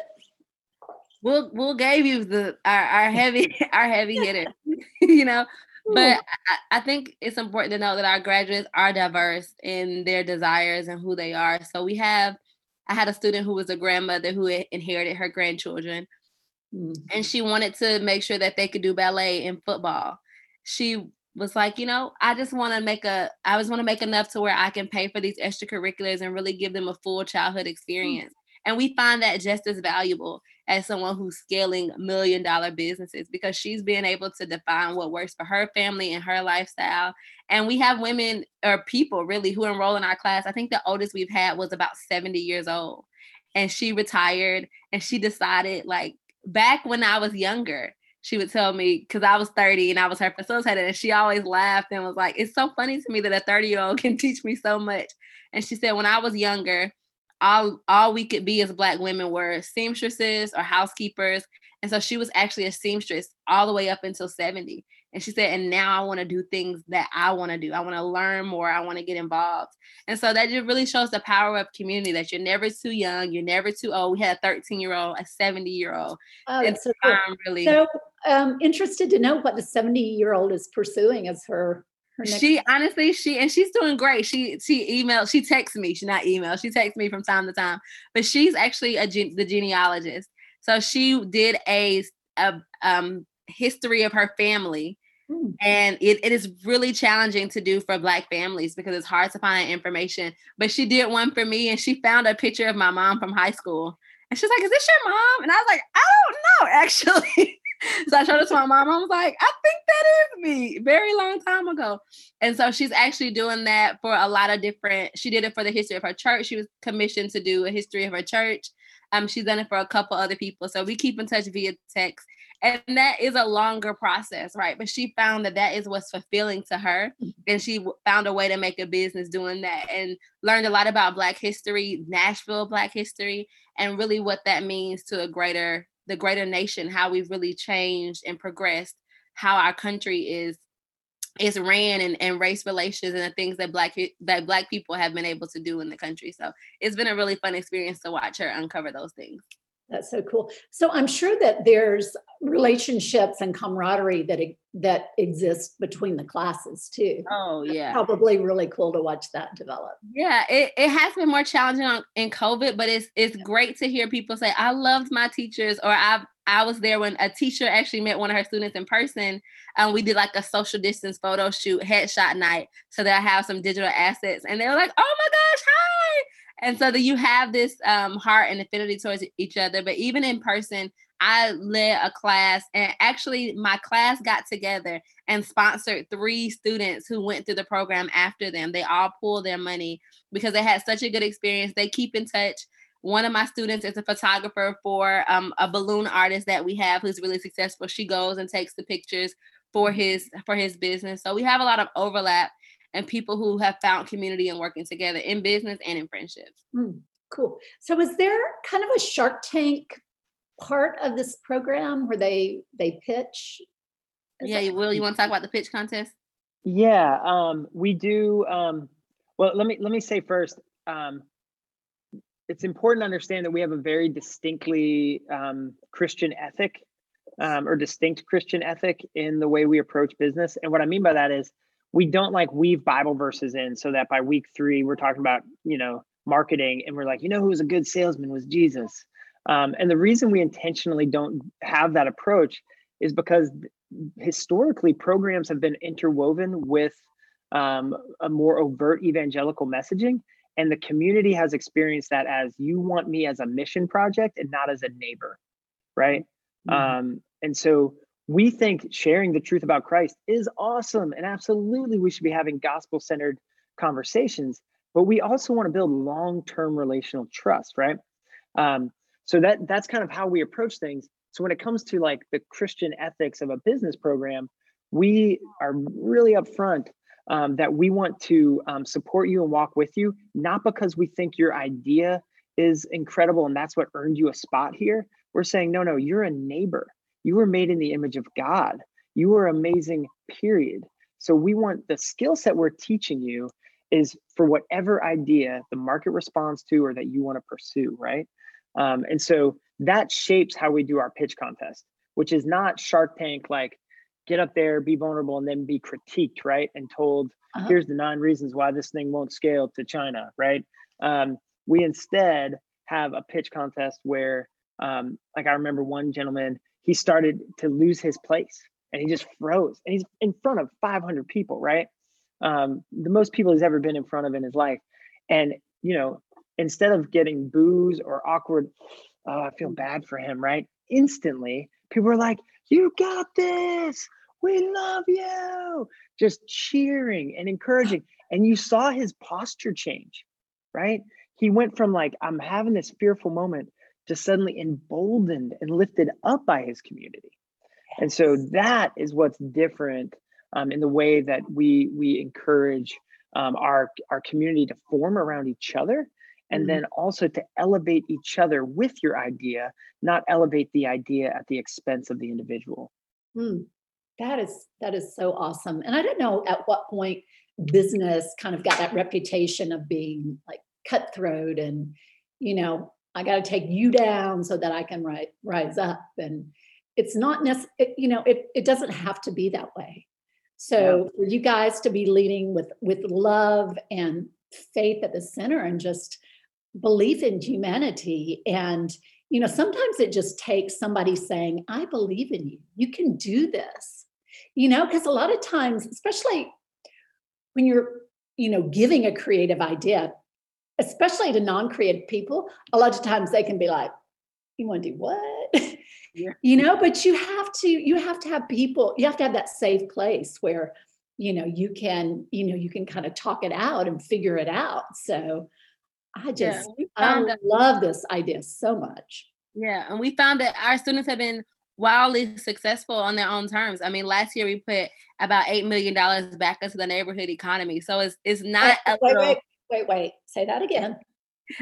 We'll we'll gave you the our, our heavy our heavy hitter, you know. But I, I think it's important to know that our graduates are diverse in their desires and who they are. So we have I had a student who was a grandmother who inherited her grandchildren. Mm-hmm. And she wanted to make sure that they could do ballet and football. She was like, you know, I just want to make a, I just want to make enough to where I can pay for these extracurriculars and really give them a full childhood mm. experience. And we find that just as valuable. as someone who's scaling million dollar businesses because she's being able to define what works for her family and her lifestyle. And we have women or people really who enroll in our class. I think the oldest we've had was about 70 years old. And she retired and she decided, like, back when I was younger, she would tell me because I was 30 and I was her facilitator, and she always laughed and was like, It's so funny to me that a 30 year old can teach me so much. And she said, When I was younger, all all we could be as black women were seamstresses or housekeepers. And so she was actually a seamstress all the way up until 70. And she said, and now I want to do things that I want to do. I want to learn more. I want to get involved. And so that just really shows the power of community that you're never too young. You're never too old. We had a 13 year old, a 70 year old. Oh, that's so cool. really so um, interested to know what the 70 year old is pursuing as her she honestly she and she's doing great she she emailed she texts me she not email she texts me from time to time but she's actually a the genealogist so she did a, a um history of her family. Hmm. And it, it is really challenging to do for Black families because it's hard to find information. But she did one for me and she found a picture of my mom from high school. And she's like, Is this your mom? And I was like, I don't know, actually. so I showed it to my mom. I was like, I think that is me, very long time ago. And so she's actually doing that for a lot of different. She did it for the history of her church. She was commissioned to do a history of her church. Um, she's done it for a couple other people. So we keep in touch via text and that is a longer process right but she found that that is what's fulfilling to her and she found a way to make a business doing that and learned a lot about black history nashville black history and really what that means to a greater the greater nation how we've really changed and progressed how our country is is ran and, and race relations and the things that black that black people have been able to do in the country. So it's been a really fun experience to watch her uncover those things that's so cool. So I'm sure that there's relationships and camaraderie that that exist between the classes too. Oh yeah, That's probably really cool to watch that develop. Yeah, it, it has been more challenging on, in COVID, but it's it's yeah. great to hear people say I loved my teachers or I I was there when a teacher actually met one of her students in person. And we did like a social distance photo shoot, headshot night, so that I have some digital assets. And they were like, "Oh my gosh, hi!" And so that you have this um, heart and affinity towards each other. But even in person, I led a class, and actually, my class got together and sponsored three students who went through the program after them. They all pulled their money because they had such a good experience. They keep in touch. One of my students is a photographer for um, a balloon artist that we have who's really successful. She goes and takes the pictures for his for his business. So we have a lot of overlap and people who have found community and working together in business and in friendships. Mm, cool. So is there kind of a Shark Tank part of this program where they they pitch? Is yeah, that- Will, you want to talk about the pitch contest? Yeah, um, we do. Um, well, let me let me say first. Um, it's important to understand that we have a very distinctly um, Christian ethic um, or distinct Christian ethic in the way we approach business. And what I mean by that is we don't like weave Bible verses in so that by week three we're talking about you know marketing and we're like you know who was a good salesman was Jesus. Um, and the reason we intentionally don't have that approach is because historically programs have been interwoven with um, a more overt evangelical messaging and the community has experienced that as you want me as a mission project and not as a neighbor right mm-hmm. um, and so we think sharing the truth about Christ is awesome and absolutely we should be having gospel centered conversations but we also want to build long-term relational trust right? Um, so that that's kind of how we approach things. So when it comes to like the christian ethics of a business program we are really upfront um, that we want to um, support you and walk with you not because we think your idea is incredible and that's what earned you a spot here. We're saying no no you're a neighbor you were made in the image of God. You were amazing, period. So we want the skill set we're teaching you is for whatever idea the market responds to or that you want to pursue, right? Um, and so that shapes how we do our pitch contest, which is not Shark Tank like get up there, be vulnerable, and then be critiqued, right? And told, uh-huh. here's the nine reasons why this thing won't scale to China, right? Um, we instead have a pitch contest where, um, like I remember one gentleman, he started to lose his place and he just froze and he's in front of 500 people right um, the most people he's ever been in front of in his life and you know instead of getting boos or awkward oh, I feel bad for him, right? Instantly, people were like, you got this. We love you. Just cheering and encouraging. And you saw his posture change, right? He went from like, I'm having this fearful moment to suddenly emboldened and lifted up by his community. And so that is what's different um, in the way that we we encourage um, our our community to form around each other and mm-hmm. then also to elevate each other with your idea not elevate the idea at the expense of the individual mm, that is that is so awesome and i don't know at what point business kind of got that reputation of being like cutthroat and you know i got to take you down so that i can rise rise up and it's not necessary you know it, it doesn't have to be that way. So yeah. for you guys to be leading with with love and faith at the center and just belief in humanity and you know sometimes it just takes somebody saying i believe in you. You can do this. You know because a lot of times especially when you're you know giving a creative idea especially to non-creative people a lot of times they can be like you want to do what yeah. you know but you have to you have to have people you have to have that safe place where you know you can you know you can kind of talk it out and figure it out so I just yeah, I that, love this idea so much. Yeah, and we found that our students have been wildly successful on their own terms. I mean, last year we put about eight million dollars back into the neighborhood economy. So it's it's not wait, wait, little, wait, wait, wait, say that again.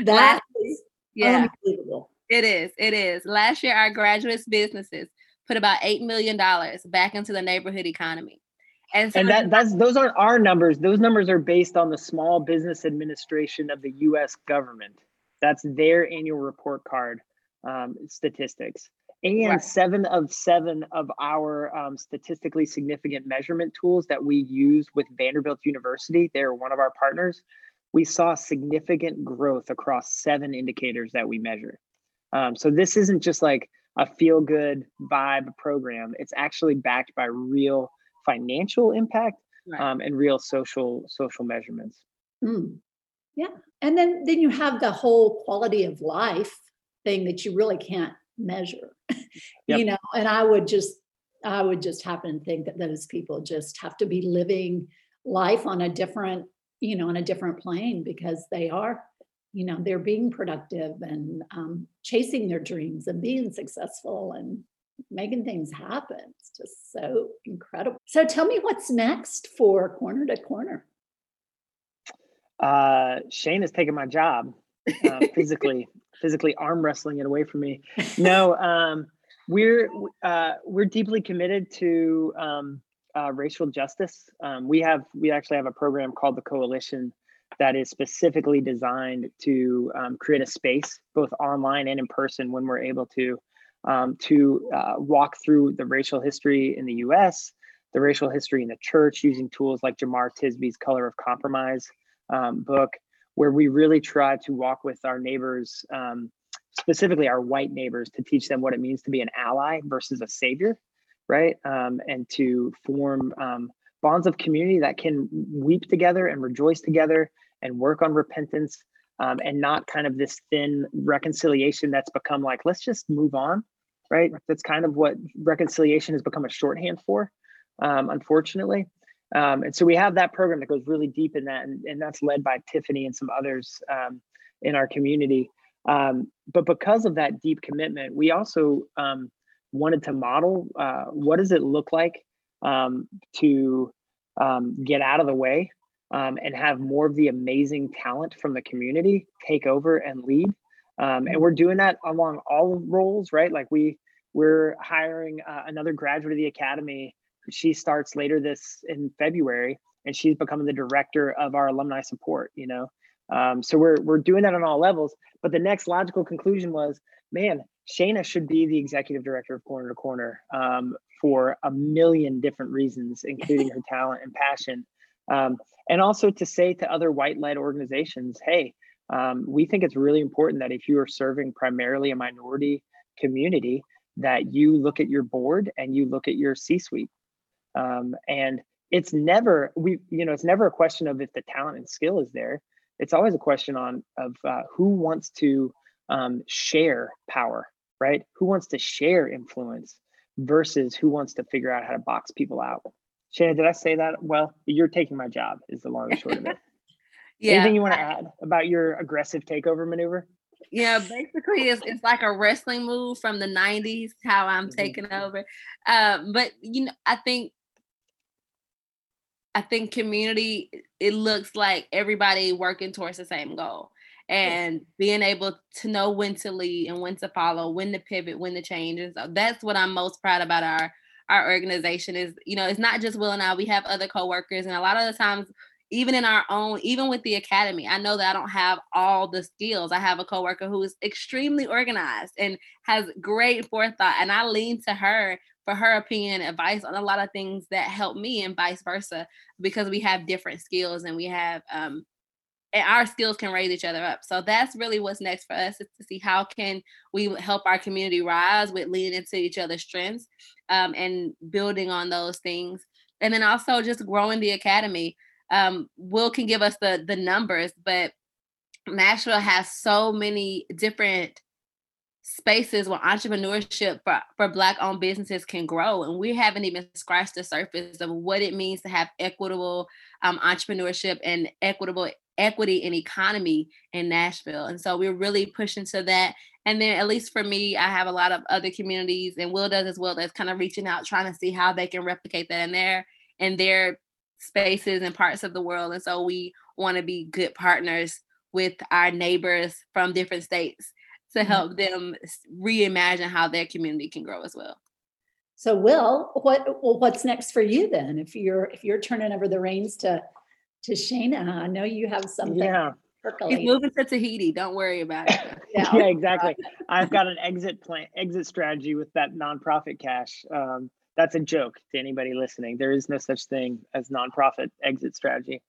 That is yeah, unbelievable. It is. It is. Last year, our graduates businesses put about eight million dollars back into the neighborhood economy. And, so and that that's those aren't our numbers. Those numbers are based on the Small Business Administration of the U.S. government. That's their annual report card um, statistics. And right. seven of seven of our um, statistically significant measurement tools that we use with Vanderbilt University, they're one of our partners. We saw significant growth across seven indicators that we measure. Um, so this isn't just like a feel good vibe program. It's actually backed by real financial impact right. um, and real social social measurements. Mm. Yeah, and then then you have the whole quality of life thing that you really can't measure. Yep. you know, and I would just I would just happen to think that those people just have to be living life on a different you know on a different plane because they are you know they're being productive and um, chasing their dreams and being successful and making things happen. It's just so incredible. So tell me what's next for Corner to Corner. Uh, Shane has taken my job uh, physically, physically arm wrestling it away from me. No, um, we're uh, we're deeply committed to um, uh, racial justice. Um, we have we actually have a program called the Coalition that is specifically designed to um, create a space both online and in person when we're able to um, to uh, walk through the racial history in the US, the racial history in the church using tools like Jemar Tisby's Color of Compromise um, book, where we really try to walk with our neighbors, um, specifically our white neighbors, to teach them what it means to be an ally versus a savior, right? Um, and to form um, bonds of community that can weep together and rejoice together and work on repentance um, and not kind of this thin reconciliation that's become like let's just move on right? That's kind of what reconciliation has become a shorthand for um, unfortunately. Um, and so we have that program that goes really deep in that and, and that's led by tiffany and some others um, in our community. Um, but because of that deep commitment we also um, wanted to model uh, what does it look like to get out of the way um, and have more of the amazing talent from the community take over and lead. Um, and we're doing that along all roles, right? Like we we're hiring uh, another graduate of the academy. She starts later this in February, and she's becoming the director of our alumni support. You know, um, so we're we're doing that on all levels. But the next logical conclusion was, man, Shana should be the executive director of Corner to Corner um, for a million different reasons, including her talent and passion. Um, and also to say to other white led organizations, hey, um, we think it's really important that if you are serving primarily a minority community, that you look at your board and you look at your C suite. Um, and it's never we you know it's never a question of if the talent and skill is there. It's always a question on of uh, who wants to um, share power, right? Who wants to share influence versus who wants to figure out how to box people out? Shannon, did I say that well? You're taking my job, is the long and short of it. yeah. Anything you want to add about your aggressive takeover maneuver? Yeah, basically, it's, it's like a wrestling move from the 90s, how I'm mm-hmm. taking over. Uh, but, you know, I think I think community it looks like everybody working towards the same goal and being able to know when to lead and when to follow, when to pivot, when to change. And so that's what I'm most proud about our our organization is, you know, it's not just Will and I, we have other coworkers and a lot of the times even in our own, even with the academy, I know that I don't have all the skills. I have a coworker who is extremely organized and has great forethought, and I lean to her for her opinion advice on a lot of things that help me, and vice versa, because we have different skills and we have um, and our skills can raise each other up. So that's really what's next for us is to see how can we help our community rise with leaning into each other's strengths um, and building on those things, and then also just growing the academy um, Will can give us the the numbers, but Nashville has so many different spaces where entrepreneurship for, for black owned businesses can grow and we haven't even scratched the surface of what it means to have equitable um, entrepreneurship and equitable equity and economy in nashville and so we're really pushing to that and then at least for me i have a lot of other communities and will does as well that's kind of reaching out trying to see how they can replicate that in their in their spaces and parts of the world. And so we want to be good partners with our neighbors from different states to mm-hmm. help them reimagine how their community can grow as well. So, Will, what well, what's next for you then? If you're if you're turning over the reins to to Shana, I know you have something. Yeah. He's moving to Tahiti. Don't worry about it. yeah, yeah, exactly. I've got an exit plan, exit strategy with that nonprofit cash. Um, that's a joke to anybody listening. There is no such thing as nonprofit exit strategy.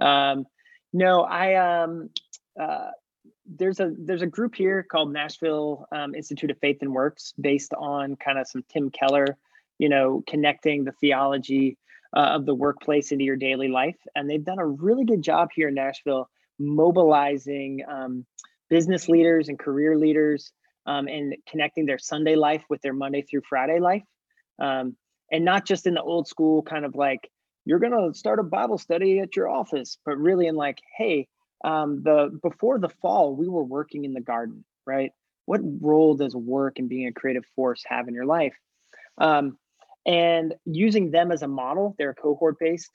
Um, no, I um, uh, there's a there's a group here called Nashville um, Institute of Faith and Works, based on kind of some Tim Keller, you know, connecting the theology uh, of the workplace into your daily life, and they've done a really good job here in Nashville, mobilizing um, business leaders and career leaders, um, and connecting their Sunday life with their Monday through Friday life. Um, and not just in the old school kind of like you're going to start a bible study at your office but really in like hey um, the before the fall we were working in the garden right? What role does work and being a creative force have in your life? Um, and using them as a model they're cohort based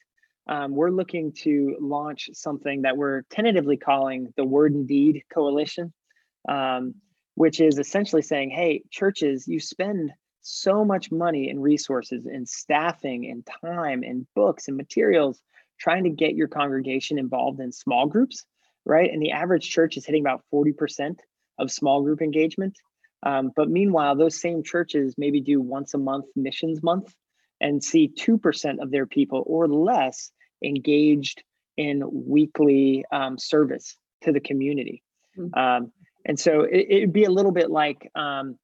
um, we're looking to launch something that we're tentatively calling the word and deed coalition um, which is essentially saying hey churches you spend so much money and resources and staffing and time and books and materials trying to get your congregation involved in small groups, right? And the average church is hitting about 40% of small group engagement. Um, but meanwhile, those same churches maybe do once a month missions month and see 2% of their people or less engaged in weekly um, service to the community. Mm-hmm. Um, and so it, would be a little bit like, um,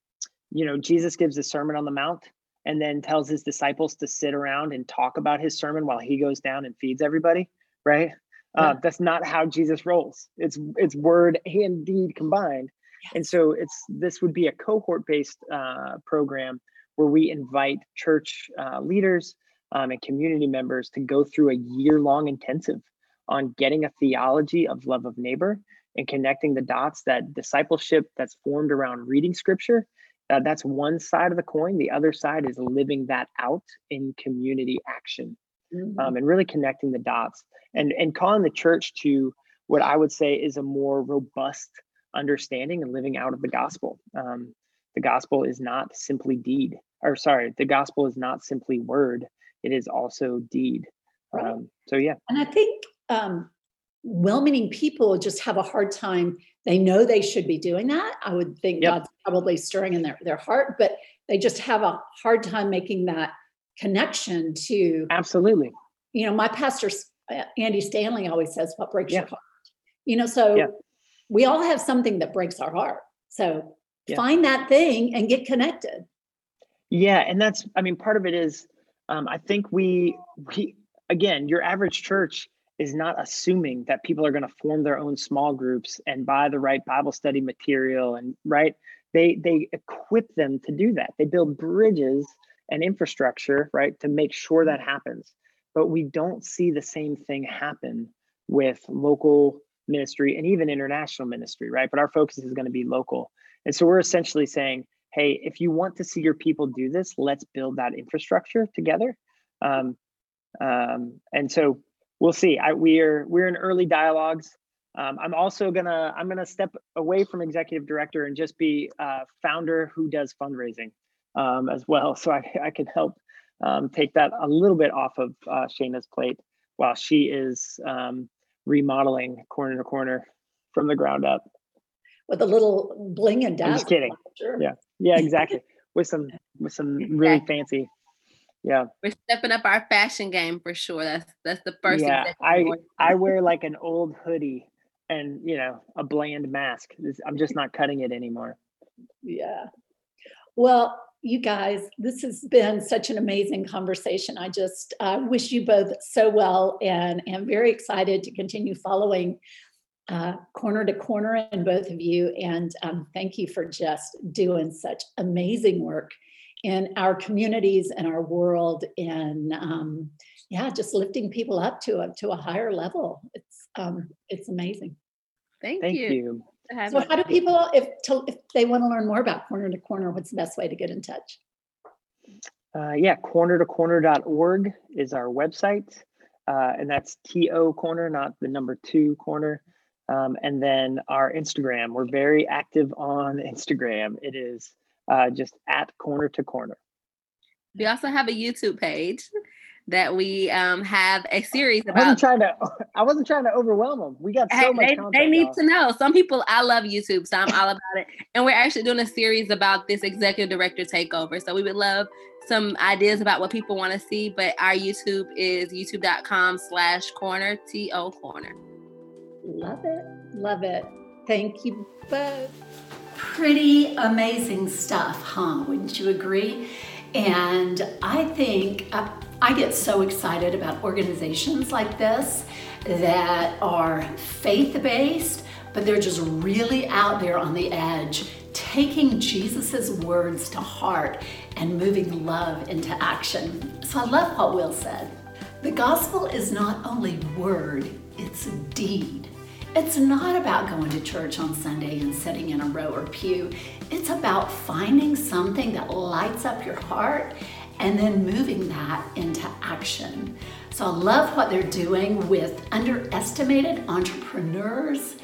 you know, Jesus gives a sermon on the mount and then tells his disciples to sit around and talk about his sermon while he goes down and feeds everybody, right? Uh, yeah. Uh, that's not how Jesus rolls. It's it's word and deed combined, and so it's this would be a cohort based uh, program where we invite church uh, leaders um, and community members to go through a year long intensive on getting a theology of love of neighbor and connecting the dots that discipleship that's formed around reading scripture uh, that's one side of the coin. The other side is living that out in community action mm-hmm. um, and really connecting the dots and, and calling the church to what I would say is a more robust understanding and living out of the gospel. Um, the gospel is not simply deed, or sorry, the gospel is not simply word, it is also deed. Right. Um, so, yeah. And I think um, well meaning people just have a hard time they know they should be doing that. I would think yep. God's probably stirring in their, their heart, but they just have a hard time making that connection to. Absolutely. You know, my pastor, uh, Andy Stanley, always says, What breaks yeah. your heart? You know, so yeah. We all have something that breaks our heart. So yeah. find that thing and get connected. Yeah. And that's, I mean, part of it is, um, I think we, we, again, your average church is not assuming that people are going to form their own small groups and buy the right Bible study material and right they they equip them to do that. They build bridges and infrastructure, right, to make sure that happens. But we don't see the same thing happen with local ministry and even international ministry, right? But our focus is going to be local. And so we're essentially saying, hey, if you want to see your people do this, let's build that infrastructure together. Um, um, and so we'll see. I, we are we're in early dialogues. Um, I'm also gonna I'm gonna step away from executive director and just be a founder who does fundraising um, as well, so I, I can help um, take that a little bit off of uh, Shayna's plate while she is um, remodeling corner to corner from the ground up with a little bling and dazzle. I'm just kidding. Sure. Yeah, yeah, exactly. with some with some really fancy. Yeah, we're stepping up our fashion game for sure. That's that's the first. Yeah, I I wear like an old hoodie and you know a bland mask. I'm just not cutting it anymore. Yeah. Well, you guys, this has been such an amazing conversation. I just uh, wish you both so well and am very excited to continue following uh, corner to corner and both of you. And um, thank you for just doing such amazing work in our communities and our world and um, yeah, just lifting people up to a, to a higher level. It's, um, it's amazing. Thank, thank you. you. So how do people, if, to, if they want to learn more about Corner to Corner, what's the best way to get in touch? Uh, yeah, corner to corner.org is our website. Uh, and that's TO corner, not the number two corner. Um, and then our Instagram, we're very active on Instagram. It is uh, just at corner to corner. We also have a YouTube page that we um, have a series about. I wasn't trying to. I wasn't trying to overwhelm them. We got so hey, much. They, content, they need to know. Some people. I love YouTube, so I'm all about it. And we're actually doing a series about this executive director takeover. So we would love some ideas about what people want to see. But our YouTube is youtube.com/slash corner to corner. Love it. Love it. Thank you both. Pretty amazing stuff, huh? Wouldn't you agree? And I think uh, I get so excited about organizations like this that are faith based, but they're just really out there on the edge, taking Jesus's words to heart and moving love into action. So I love what Will said. The gospel is not only word, it's deed. It's not about going to church on Sunday and sitting in a row or pew. It's about finding something that lights up your heart and then moving that into action. So I love what they're doing with underestimated entrepreneurs.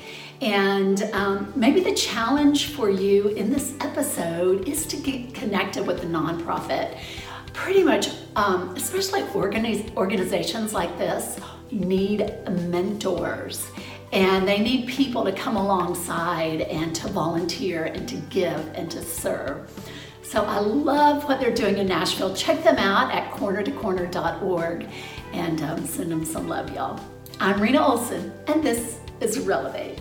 And um, maybe the challenge for you in this episode is to get connected with the nonprofit. Pretty much, um, especially organiz- organizations like this, need mentors and they need people to come alongside and to volunteer and to give and to serve. So I love what they're doing in Nashville. Check them out at corner2corner.org and um, send them some love, y'all. I'm Rena Olson, and this is Relevate.